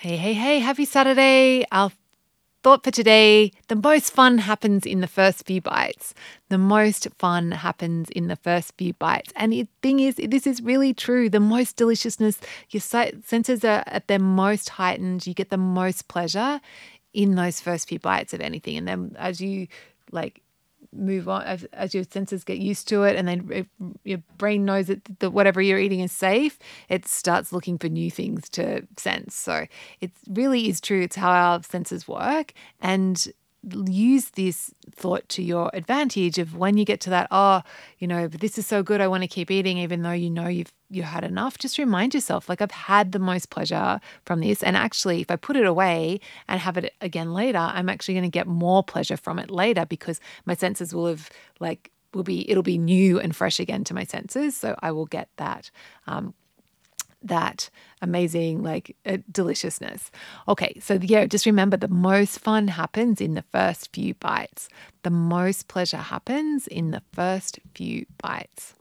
Hey, hey, hey, happy Saturday. Our thought for today the most fun happens in the first few bites. The most fun happens in the first few bites. And the thing is, this is really true. The most deliciousness, your senses are at their most heightened. You get the most pleasure in those first few bites of anything. And then as you like move on as, as your senses get used to it and then your brain knows that the, whatever you're eating is safe it starts looking for new things to sense. So it really is true it's how our senses work and use this thought to your advantage of when you get to that oh you know this is so good i want to keep eating even though you know you've you had enough just remind yourself like i've had the most pleasure from this and actually if i put it away and have it again later i'm actually going to get more pleasure from it later because my senses will have like will be it'll be new and fresh again to my senses so i will get that um, that amazing like uh, deliciousness. Okay, so yeah, just remember the most fun happens in the first few bites. The most pleasure happens in the first few bites.